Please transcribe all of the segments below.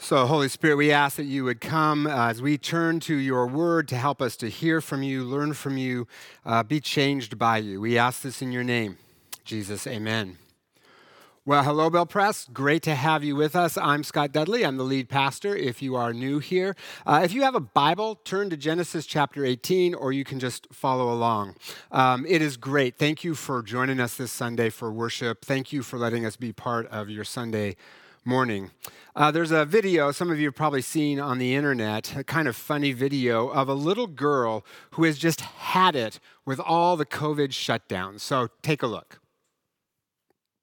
So, Holy Spirit, we ask that you would come uh, as we turn to your word to help us to hear from you, learn from you, uh, be changed by you. We ask this in your name, Jesus. Amen. Well, hello, BelPres. Great to have you with us. I'm Scott Dudley. I'm the lead pastor if you are new here. Uh, if you have a Bible, turn to Genesis chapter 18, or you can just follow along. Um, it is great. Thank you for joining us this Sunday for worship. Thank you for letting us be part of your Sunday morning. Uh, there's a video some of you have probably seen on the internet, a kind of funny video of a little girl who has just had it with all the COVID shutdowns. So take a look.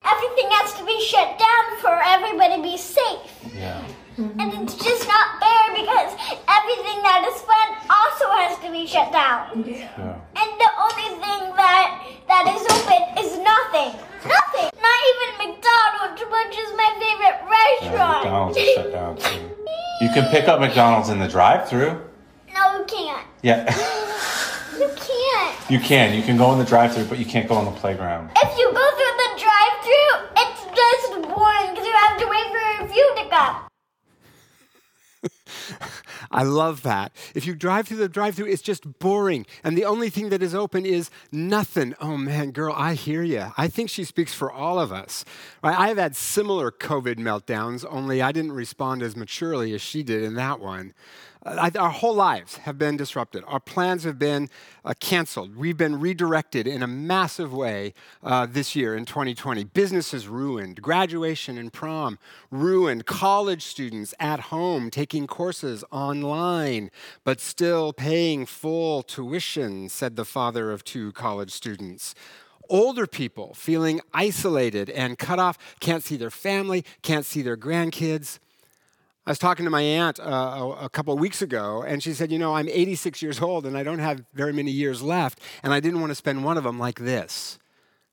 Everything has to be shut down for everybody to be safe. Yeah. And it's just not fair because everything that is fun also has to be shut down. Yeah. And the only thing that that is open is nothing. Nothing. Not even McDonald's, which is my favorite Yeah, restaurant. McDonald's is shut down too. You can pick up McDonald's in the drive-through. no, you can't. Yeah. You can't. you can. You can go in the drive-through, but you can't go on the playground. If you go through the drive-through, it's just boring because you have to wait for your food to come. I love that. If you drive through the drive through, it's just boring. And the only thing that is open is nothing. Oh man, girl, I hear you. I think she speaks for all of us. Right? I have had similar COVID meltdowns, only I didn't respond as maturely as she did in that one. Our whole lives have been disrupted. Our plans have been uh, canceled. We've been redirected in a massive way uh, this year in 2020. Businesses ruined, graduation and prom ruined, college students at home taking courses online, but still paying full tuition, said the father of two college students older people feeling isolated and cut off, can't see their family, can't see their grandkids. I was talking to my aunt uh, a, a couple of weeks ago, and she said, You know, I'm 86 years old and I don't have very many years left, and I didn't want to spend one of them like this.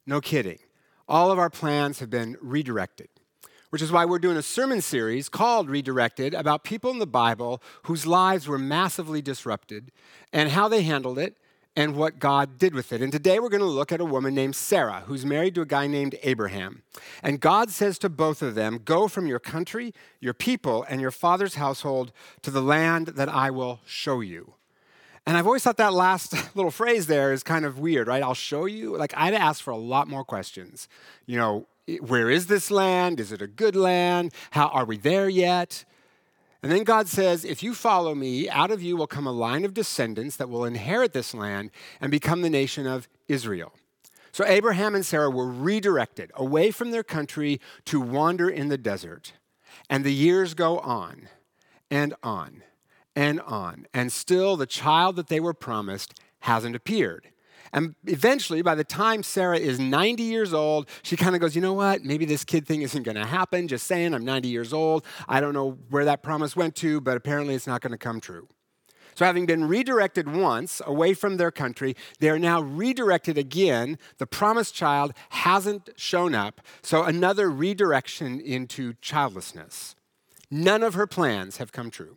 No kidding. All of our plans have been redirected, which is why we're doing a sermon series called Redirected about people in the Bible whose lives were massively disrupted and how they handled it and what God did with it. And today we're going to look at a woman named Sarah, who's married to a guy named Abraham. And God says to both of them, Go from your country, your people, and your father's household to the land that I will show you. And I've always thought that last little phrase there is kind of weird, right? I'll show you. Like, I'd ask for a lot more questions. You know, where is this land? Is it a good land? How are we there yet? And then God says, If you follow me, out of you will come a line of descendants that will inherit this land and become the nation of Israel. So Abraham and Sarah were redirected away from their country to wander in the desert. And the years go on and on and on. And still, the child that they were promised hasn't appeared. And eventually, by the time Sarah is 90 years old, she kind of goes, you know what? Maybe this kid thing isn't going to happen. Just saying, I'm 90 years old. I don't know where that promise went to, but apparently it's not going to come true. So, having been redirected once away from their country, they are now redirected again. The promised child hasn't shown up, so another redirection into childlessness. None of her plans have come true.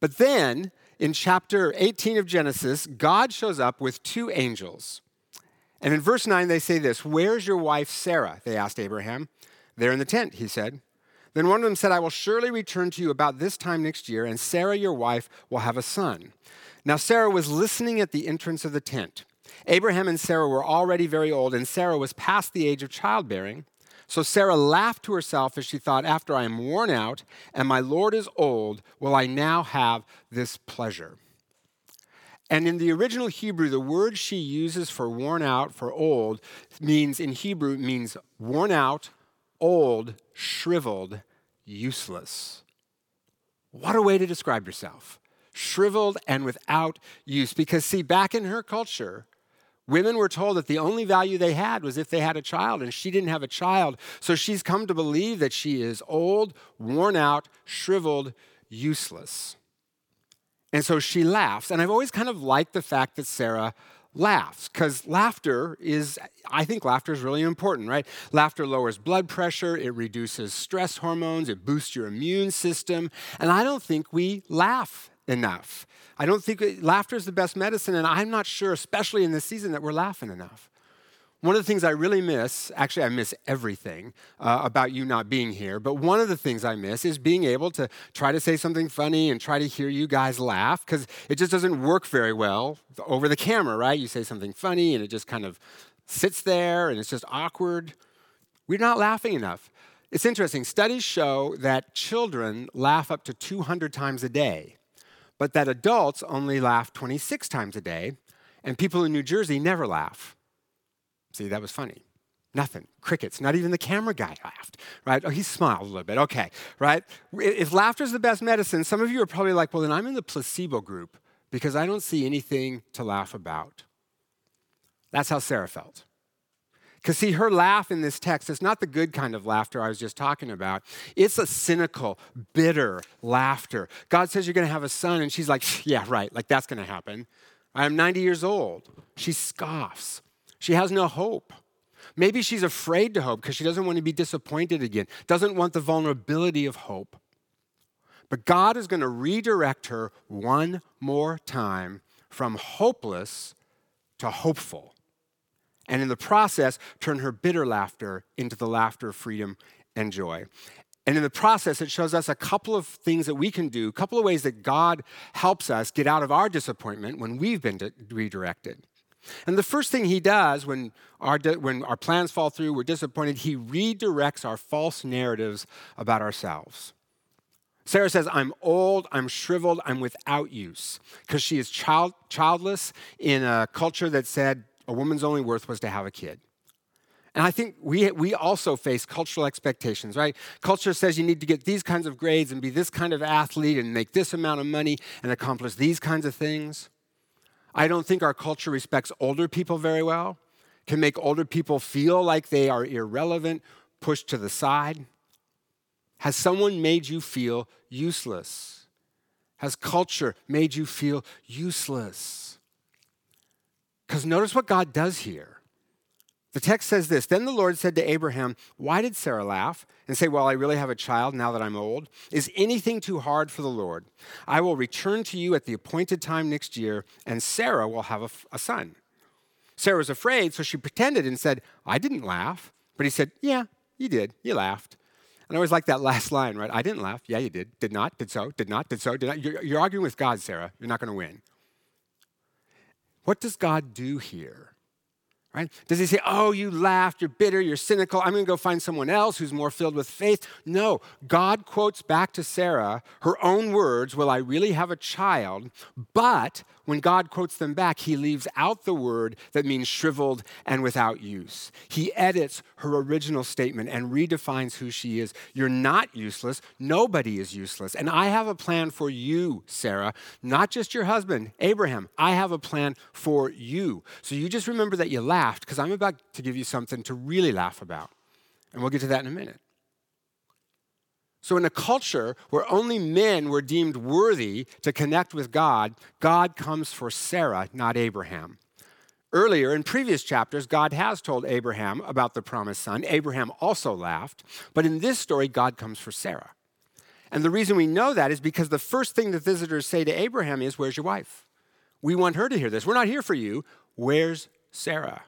But then, in chapter 18 of Genesis, God shows up with two angels. And in verse 9, they say this Where's your wife Sarah? They asked Abraham. There in the tent, he said. Then one of them said, I will surely return to you about this time next year, and Sarah, your wife, will have a son. Now, Sarah was listening at the entrance of the tent. Abraham and Sarah were already very old, and Sarah was past the age of childbearing. So Sarah laughed to herself as she thought, After I am worn out and my Lord is old, will I now have this pleasure? And in the original Hebrew, the word she uses for worn out, for old, means in Hebrew, means worn out, old, shriveled, useless. What a way to describe yourself. Shriveled and without use. Because, see, back in her culture, Women were told that the only value they had was if they had a child, and she didn't have a child. So she's come to believe that she is old, worn out, shriveled, useless. And so she laughs. And I've always kind of liked the fact that Sarah laughs because laughter is i think laughter is really important right laughter lowers blood pressure it reduces stress hormones it boosts your immune system and i don't think we laugh enough i don't think laughter is the best medicine and i'm not sure especially in this season that we're laughing enough One of the things I really miss, actually, I miss everything uh, about you not being here, but one of the things I miss is being able to try to say something funny and try to hear you guys laugh, because it just doesn't work very well over the camera, right? You say something funny and it just kind of sits there and it's just awkward. We're not laughing enough. It's interesting. Studies show that children laugh up to 200 times a day, but that adults only laugh 26 times a day, and people in New Jersey never laugh. See, that was funny. Nothing. Crickets. Not even the camera guy laughed, right? Oh, he smiled a little bit. Okay, right? If laughter is the best medicine, some of you are probably like, well, then I'm in the placebo group because I don't see anything to laugh about. That's how Sarah felt. Because, see, her laugh in this text is not the good kind of laughter I was just talking about. It's a cynical, bitter laughter. God says you're going to have a son, and she's like, yeah, right, like that's going to happen. I'm 90 years old. She scoffs. She has no hope. Maybe she's afraid to hope because she doesn't want to be disappointed again, doesn't want the vulnerability of hope. But God is going to redirect her one more time from hopeless to hopeful. And in the process, turn her bitter laughter into the laughter of freedom and joy. And in the process, it shows us a couple of things that we can do, a couple of ways that God helps us get out of our disappointment when we've been redirected. And the first thing he does when our, when our plans fall through, we're disappointed, he redirects our false narratives about ourselves. Sarah says, I'm old, I'm shriveled, I'm without use, because she is child, childless in a culture that said a woman's only worth was to have a kid. And I think we, we also face cultural expectations, right? Culture says you need to get these kinds of grades and be this kind of athlete and make this amount of money and accomplish these kinds of things. I don't think our culture respects older people very well, can make older people feel like they are irrelevant, pushed to the side. Has someone made you feel useless? Has culture made you feel useless? Because notice what God does here. The text says this Then the Lord said to Abraham, Why did Sarah laugh and say, Well, I really have a child now that I'm old? Is anything too hard for the Lord? I will return to you at the appointed time next year, and Sarah will have a, a son. Sarah was afraid, so she pretended and said, I didn't laugh. But he said, Yeah, you did. You laughed. And I always like that last line, right? I didn't laugh. Yeah, you did. Did not, did so, did not, did so, did not. You're, you're arguing with God, Sarah. You're not going to win. What does God do here? Right? Does he say, Oh, you laughed, you're bitter, you're cynical, I'm to go find someone else who's more filled with faith? No. God quotes back to Sarah her own words, Will I really have a child? But when God quotes them back, he leaves out the word that means shriveled and without use. He edits her original statement and redefines who she is. You're not useless. Nobody is useless. And I have a plan for you, Sarah, not just your husband, Abraham. I have a plan for you. So you just remember that you laughed because I'm about to give you something to really laugh about. And we'll get to that in a minute. So, in a culture where only men were deemed worthy to connect with God, God comes for Sarah, not Abraham. Earlier in previous chapters, God has told Abraham about the promised son. Abraham also laughed. But in this story, God comes for Sarah. And the reason we know that is because the first thing the visitors say to Abraham is, Where's your wife? We want her to hear this. We're not here for you. Where's Sarah?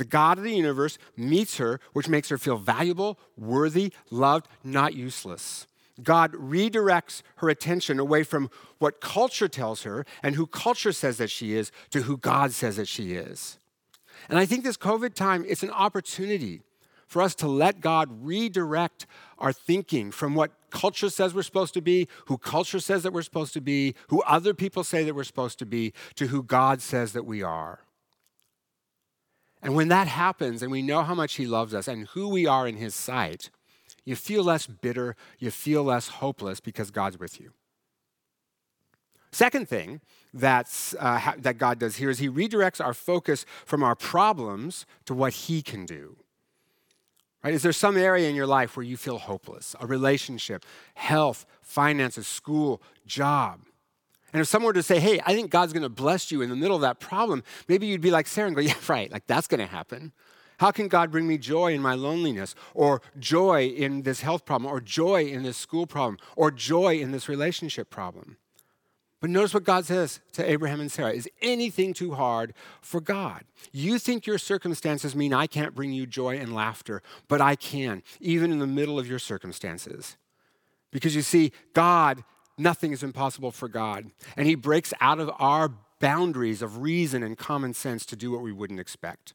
The God of the universe meets her, which makes her feel valuable, worthy, loved, not useless. God redirects her attention away from what culture tells her and who culture says that she is to who God says that she is. And I think this COVID time, it's an opportunity for us to let God redirect our thinking from what culture says we're supposed to be, who culture says that we're supposed to be, who other people say that we're supposed to be, to who God says that we are. And when that happens and we know how much He loves us and who we are in His sight, you feel less bitter, you feel less hopeless because God's with you. Second thing that's, uh, that God does here is He redirects our focus from our problems to what He can do. Right? Is there some area in your life where you feel hopeless? A relationship, health, finances, school, job. And if someone were to say, hey, I think God's going to bless you in the middle of that problem, maybe you'd be like Sarah and go, yeah, right, like that's going to happen. How can God bring me joy in my loneliness, or joy in this health problem, or joy in this school problem, or joy in this relationship problem? But notice what God says to Abraham and Sarah Is anything too hard for God? You think your circumstances mean I can't bring you joy and laughter, but I can, even in the middle of your circumstances. Because you see, God, nothing is impossible for God. And He breaks out of our boundaries of reason and common sense to do what we wouldn't expect.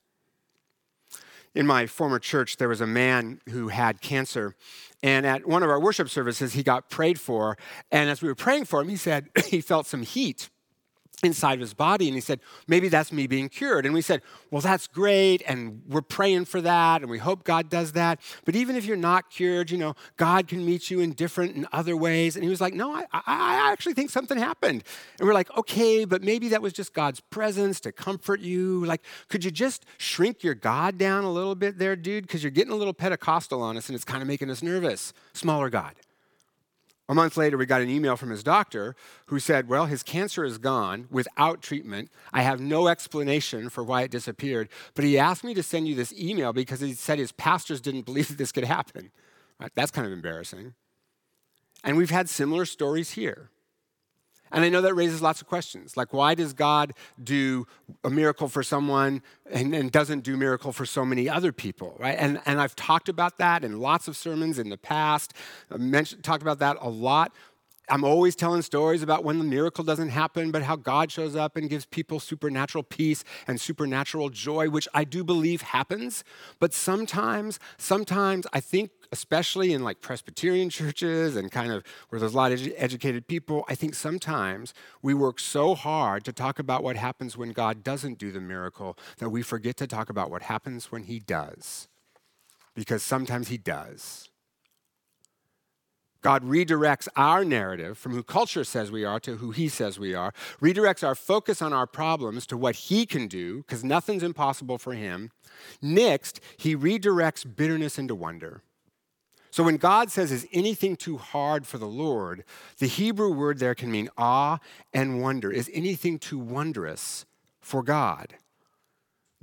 In my former church, there was a man who had cancer, and at one of our worship services, he got prayed for. And as we were praying for him, he said he felt some heat inside of his body. And he said, maybe that's me being cured. And we said, well, that's great. And we're praying for that. And we hope God does that. But even if you're not cured, you know, God can meet you in different and other ways. And he was like, no, I, I actually think something happened. And we're like, okay, but maybe that was just God's presence to comfort you. Like, could you just shrink your God down a little bit there, dude? Because you're getting a little Pentecostal on us and it's kind of making us nervous. Smaller God. A month later, we got an email from his doctor who said, Well, his cancer is gone without treatment. I have no explanation for why it disappeared, but he asked me to send you this email because he said his pastors didn't believe that this could happen. That's kind of embarrassing. And we've had similar stories here. And I know that raises lots of questions. Like, why does God do a miracle for someone and, and, doesn't do miracle for so many other people, right? And, and I've talked about that in lots of sermons in the past, I mentioned, talked about that a lot. I'm always telling stories about when the miracle doesn't happen, but how God shows up and gives people supernatural peace and supernatural joy, which I do believe happens. But sometimes, sometimes I think, especially in like Presbyterian churches and kind of where there's a lot of educated people, I think sometimes we work so hard to talk about what happens when God doesn't do the miracle that we forget to talk about what happens when He does. Because sometimes He does. God redirects our narrative from who culture says we are to who He says we are, redirects our focus on our problems to what He can do, because nothing's impossible for Him. Next, He redirects bitterness into wonder. So when God says, Is anything too hard for the Lord? the Hebrew word there can mean awe and wonder. Is anything too wondrous for God?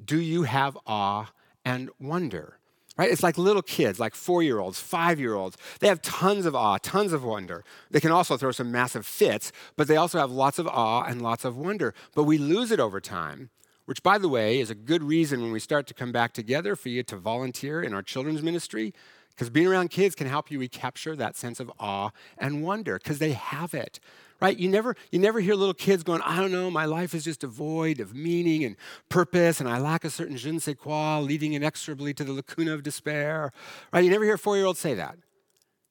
Do you have awe and wonder? Right? It's like little kids, like four year olds, five year olds. They have tons of awe, tons of wonder. They can also throw some massive fits, but they also have lots of awe and lots of wonder. But we lose it over time, which, by the way, is a good reason when we start to come back together for you to volunteer in our children's ministry, because being around kids can help you recapture that sense of awe and wonder, because they have it right? You never, you never hear little kids going, I don't know, my life is just devoid of meaning and purpose, and I lack a certain je ne sais quoi, leading inexorably to the lacuna of despair, right? You never hear four year olds say that.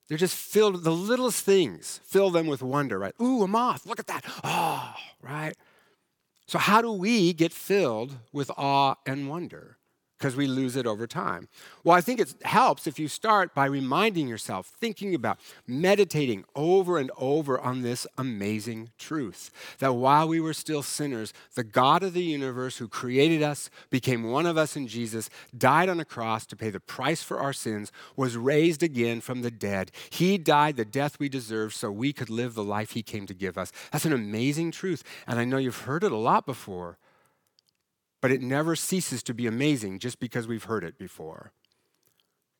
They're just filled, the littlest things fill them with wonder, right? Ooh, a moth, look at that. Oh, right? So, how do we get filled with awe and wonder? Because we lose it over time. Well, I think it helps if you start by reminding yourself, thinking about, meditating over and over on this amazing truth that while we were still sinners, the God of the universe who created us, became one of us in Jesus, died on a cross to pay the price for our sins, was raised again from the dead. He died the death we deserved so we could live the life he came to give us. That's an amazing truth. And I know you've heard it a lot before but it never ceases to be amazing just because we've heard it before.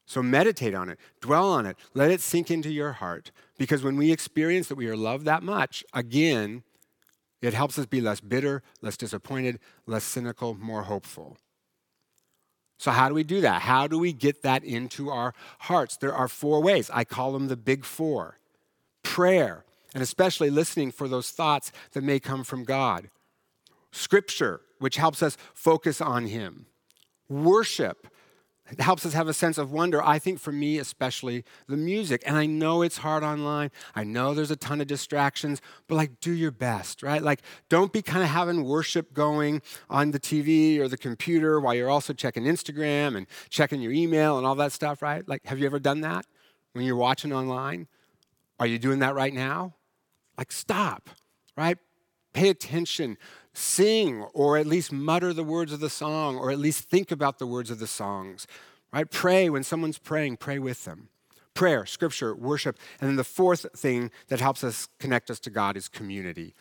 So meditate on it, dwell on it, let it sink into your heart. Because when we experience that we are loved that much, again, it helps us be less bitter, less disappointed, less cynical, more hopeful. So, how do we do that? How do we get that into our hearts? There are four ways. I call them the big four prayer, and especially listening for those thoughts that may come from God. Scripture, which helps us focus on Him. Worship helps us have a sense of wonder. I think for me, especially the music. And I know it's hard online. I know there's a ton of distractions, but like do your best, right? Like don't be kind of having worship going on the TV or the computer while you're also checking Instagram and checking your email and all that stuff, right? Like, have you ever done that when you're watching online? Are you doing that right now? Like, stop, right? Pay attention sing or at least mutter the words of the song or at least think about the words of the songs. Right? Pray when someone's praying, pray with them. Prayer, scripture, worship. And then the fourth thing that helps us connect us to God is community.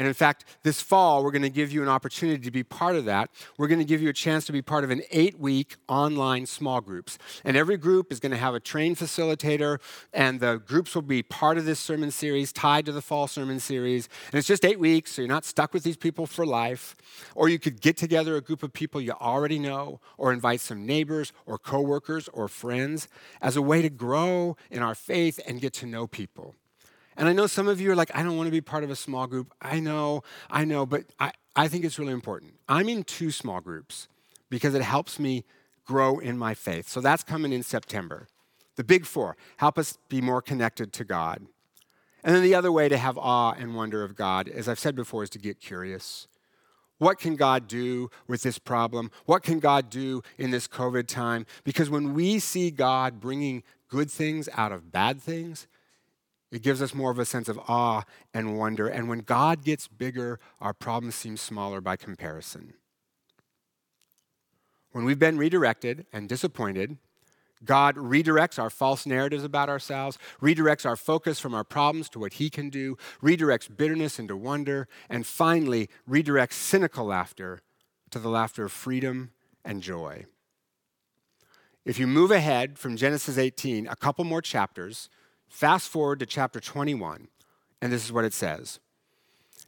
And in fact, this fall, we're going to give you an opportunity to be part of that. We're going to give you a chance to be part of an eight week online small groups. And every group is going to have a trained facilitator, and the groups will be part of this sermon series, tied to the fall sermon series. And it's just eight weeks, so you're not stuck with these people for life. Or you could get together a group of people you already know, or invite some neighbors, or coworkers, or friends as a way to grow in our faith and get to know people. And I know some of you are like, I don't want to be part of a small group. I know, I know, but I, I think it's really important. I'm in two small groups because it helps me grow in my faith. So that's coming in September. The big four help us be more connected to God. And then the other way to have awe and wonder of God, as I've said before, is to get curious. What can God do with this problem? What can God do in this COVID time? Because when we see God bringing good things out of bad things, it gives us more of a sense of awe and wonder. And when God gets bigger, our problems seem smaller by comparison. When we've been redirected and disappointed, God redirects our false narratives about ourselves, redirects our focus from our problems to what He can do, redirects bitterness into wonder, and finally redirects cynical laughter to the laughter of freedom and joy. If you move ahead from Genesis 18, a couple more chapters, Fast forward to chapter 21, and this is what it says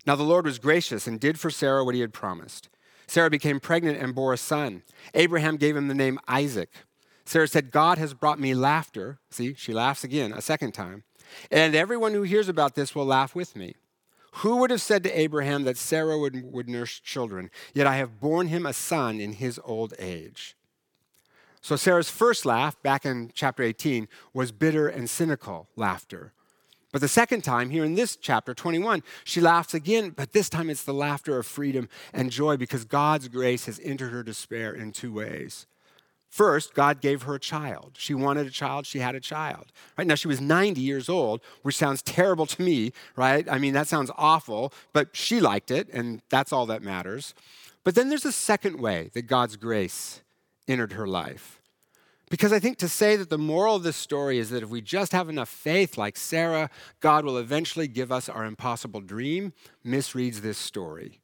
Now the Lord was gracious and did for Sarah what he had promised. Sarah became pregnant and bore a son. Abraham gave him the name Isaac. Sarah said, God has brought me laughter. See, she laughs again a second time. And everyone who hears about this will laugh with me. Who would have said to Abraham that Sarah would, would nurse children? Yet I have borne him a son in his old age. So Sarah's first laugh, back in chapter 18, was bitter and cynical laughter. But the second time, here in this chapter 21, she laughs again, but this time it's the laughter of freedom and joy because God's grace has entered her despair in two ways. First, God gave her a child. She wanted a child, she had a child. Right now, she was 90 years old, which sounds terrible to me, right? I mean, that sounds awful, but she liked it, and that's all that matters. But then there's a second way that God's grace entered her life. Because I think to say that the moral of this story is that if we just have enough faith, like Sarah, God will eventually give us our impossible dream, misreads this story.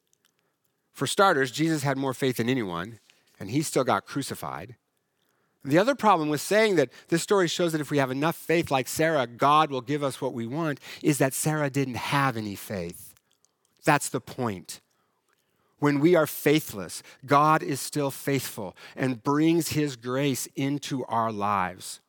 For starters, Jesus had more faith than anyone, and he still got crucified. The other problem with saying that this story shows that if we have enough faith like Sarah, God will give us what we want is that Sarah didn't have any faith. That's the point. When we are faithless, God is still faithful and brings his grace into our lives.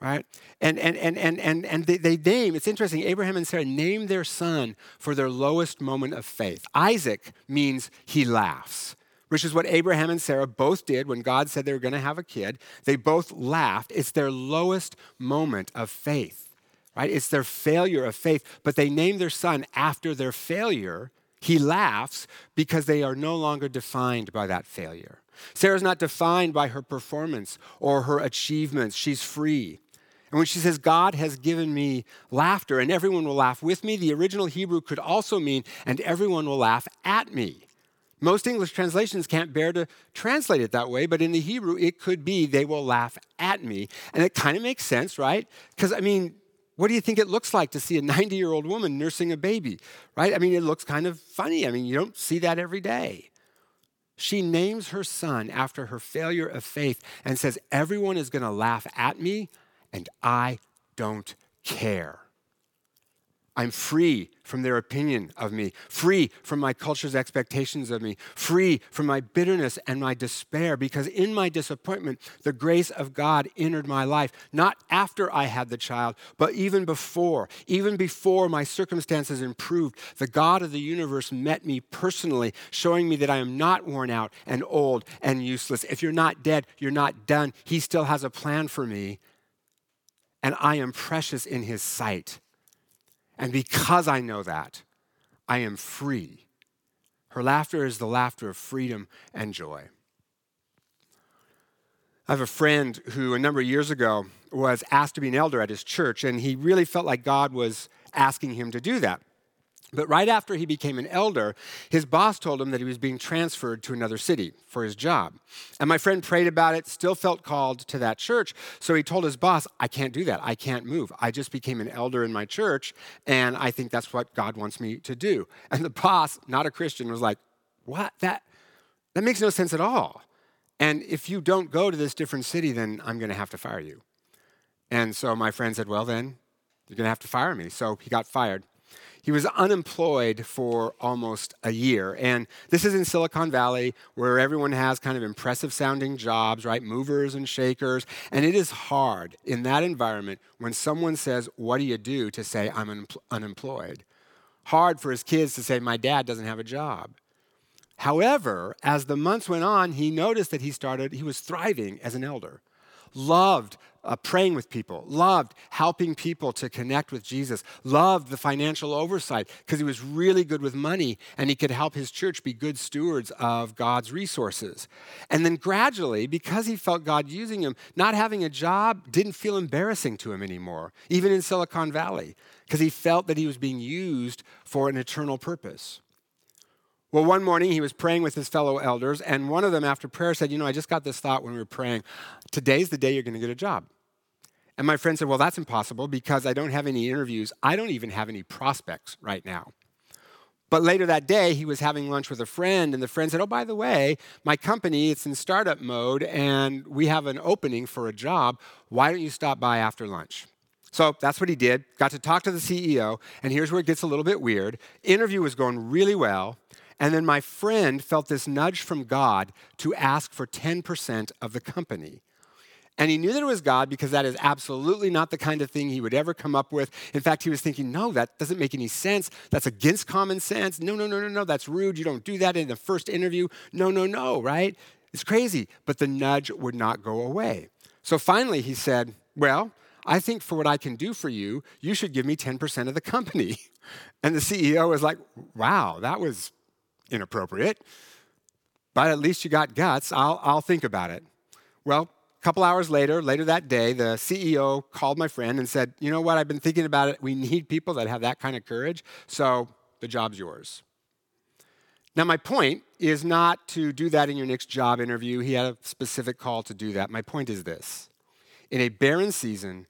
Right? And and and and and, and they, they name, it's interesting, Abraham and Sarah name their son for their lowest moment of faith. Isaac means he laughs, which is what Abraham and Sarah both did when God said they were going to have a kid. They both laughed. It's their lowest moment of faith. Right? It's their failure of faith, but they named their son after their failure he laughs because they are no longer defined by that failure. Sarah's not defined by her performance or her achievements. She's free. And when she says, God has given me laughter and everyone will laugh with me, the original Hebrew could also mean, and everyone will laugh at me. Most English translations can't bear to translate it that way, but in the Hebrew, it could be, they will laugh at me. And it kind of makes sense, right? Because, I mean, what do you think it looks like to see a 90 year old woman nursing a baby, right? I mean, it looks kind of funny. I mean, you don't see that every day. She names her son after her failure of faith and says, Everyone is going to laugh at me, and I don't care. I'm free from their opinion of me, free from my culture's expectations of me, free from my bitterness and my despair, because in my disappointment, the grace of God entered my life, not after I had the child, but even before. Even before my circumstances improved, the God of the universe met me personally, showing me that I am not worn out and old and useless. If you're not dead, you're not done. He still has a plan for me, and I am precious in His sight. And because I know that, I am free. Her laughter is the laughter of freedom and joy. I have a friend who, a number of years ago, was asked to be an elder at his church, and he really felt like God was asking him to do that. But right after he became an elder, his boss told him that he was being transferred to another city for his job. And my friend prayed about it, still felt called to that church. So he told his boss, I can't do that. I can't move. I just became an elder in my church, and I think that's what God wants me to do. And the boss, not a Christian, was like, What? That, that makes no sense at all. And if you don't go to this different city, then I'm going to have to fire you. And so my friend said, Well, then you're going to have to fire me. So he got fired. He was unemployed for almost a year. And this is in Silicon Valley, where everyone has kind of impressive sounding jobs, right? Movers and shakers. And it is hard in that environment when someone says, What do you do? to say, I'm un- unemployed. Hard for his kids to say, My dad doesn't have a job. However, as the months went on, he noticed that he started, he was thriving as an elder, loved uh, praying with people, loved helping people to connect with Jesus, loved the financial oversight because he was really good with money and he could help his church be good stewards of God's resources. And then gradually, because he felt God using him, not having a job didn't feel embarrassing to him anymore, even in Silicon Valley, because he felt that he was being used for an eternal purpose. Well, one morning he was praying with his fellow elders, and one of them, after prayer, said, You know, I just got this thought when we were praying. Today's the day you're going to get a job. And my friend said, Well, that's impossible because I don't have any interviews. I don't even have any prospects right now. But later that day, he was having lunch with a friend, and the friend said, Oh, by the way, my company, it's in startup mode, and we have an opening for a job. Why don't you stop by after lunch? So that's what he did. Got to talk to the CEO, and here's where it gets a little bit weird. Interview was going really well. And then my friend felt this nudge from God to ask for 10% of the company. And he knew that it was God because that is absolutely not the kind of thing he would ever come up with. In fact, he was thinking, no, that doesn't make any sense. That's against common sense. No, no, no, no, no, that's rude. You don't do that in the first interview. No, no, no, right? It's crazy. But the nudge would not go away. So finally, he said, well, I think for what I can do for you, you should give me 10% of the company. And the CEO was like, wow, that was inappropriate, but at least you got guts. I'll, I'll think about it. Well, a couple hours later, later that day, the CEO called my friend and said, You know what? I've been thinking about it. We need people that have that kind of courage, so the job's yours. Now, my point is not to do that in your next job interview. He had a specific call to do that. My point is this in a barren season,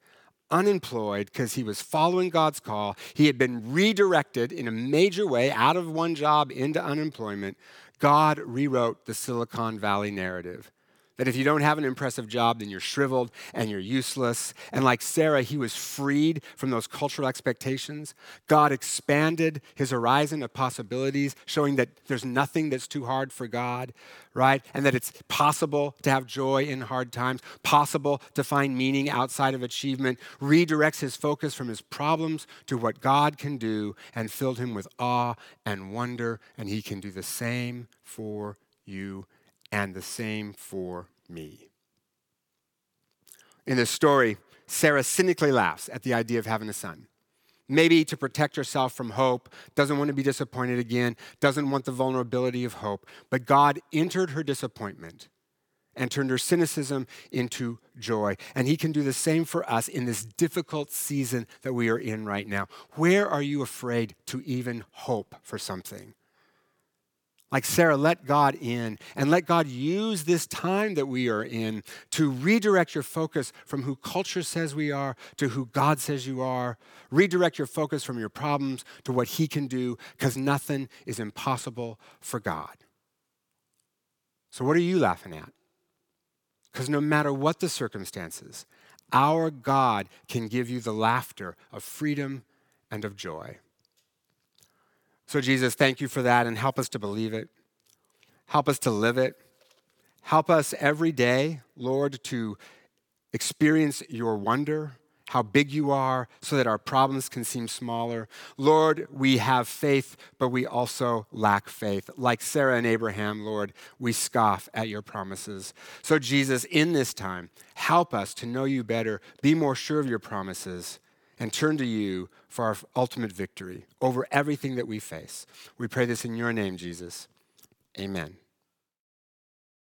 unemployed because he was following God's call. He had been redirected in a major way out of one job into unemployment. God rewrote the Silicon Valley narrative. That if you don't have an impressive job, then you're shriveled and you're useless. And like Sarah, he was freed from those cultural expectations. God expanded his horizon of possibilities, showing that there's nothing that's too hard for God, right? And that it's possible to have joy in hard times, possible to find meaning outside of achievement. Redirects his focus from his problems to what God can do and filled him with awe and wonder. And he can do the same for you and the same for me. In this story, Sarah cynically laughs at the idea of having a son. Maybe to protect herself from hope, doesn't want to be disappointed again, doesn't want the vulnerability of hope. But God entered her disappointment and turned her cynicism into joy. And He can do the same for us in this difficult season that we are in right now. Where are you afraid to even hope for something? Like Sarah, let God in and let God use this time that we are in to redirect your focus from who culture says we are to who God says you are. Redirect your focus from your problems to what He can do because nothing is impossible for God. So, what are you laughing at? Because no matter what the circumstances, our God can give you the laughter of freedom and of joy. So, Jesus, thank you for that and help us to believe it. Help us to live it. Help us every day, Lord, to experience your wonder, how big you are, so that our problems can seem smaller. Lord, we have faith, but we also lack faith. Like Sarah and Abraham, Lord, we scoff at your promises. So, Jesus, in this time, help us to know you better, be more sure of your promises and turn to you for our ultimate victory over everything that we face. We pray this in your name, Jesus. Amen.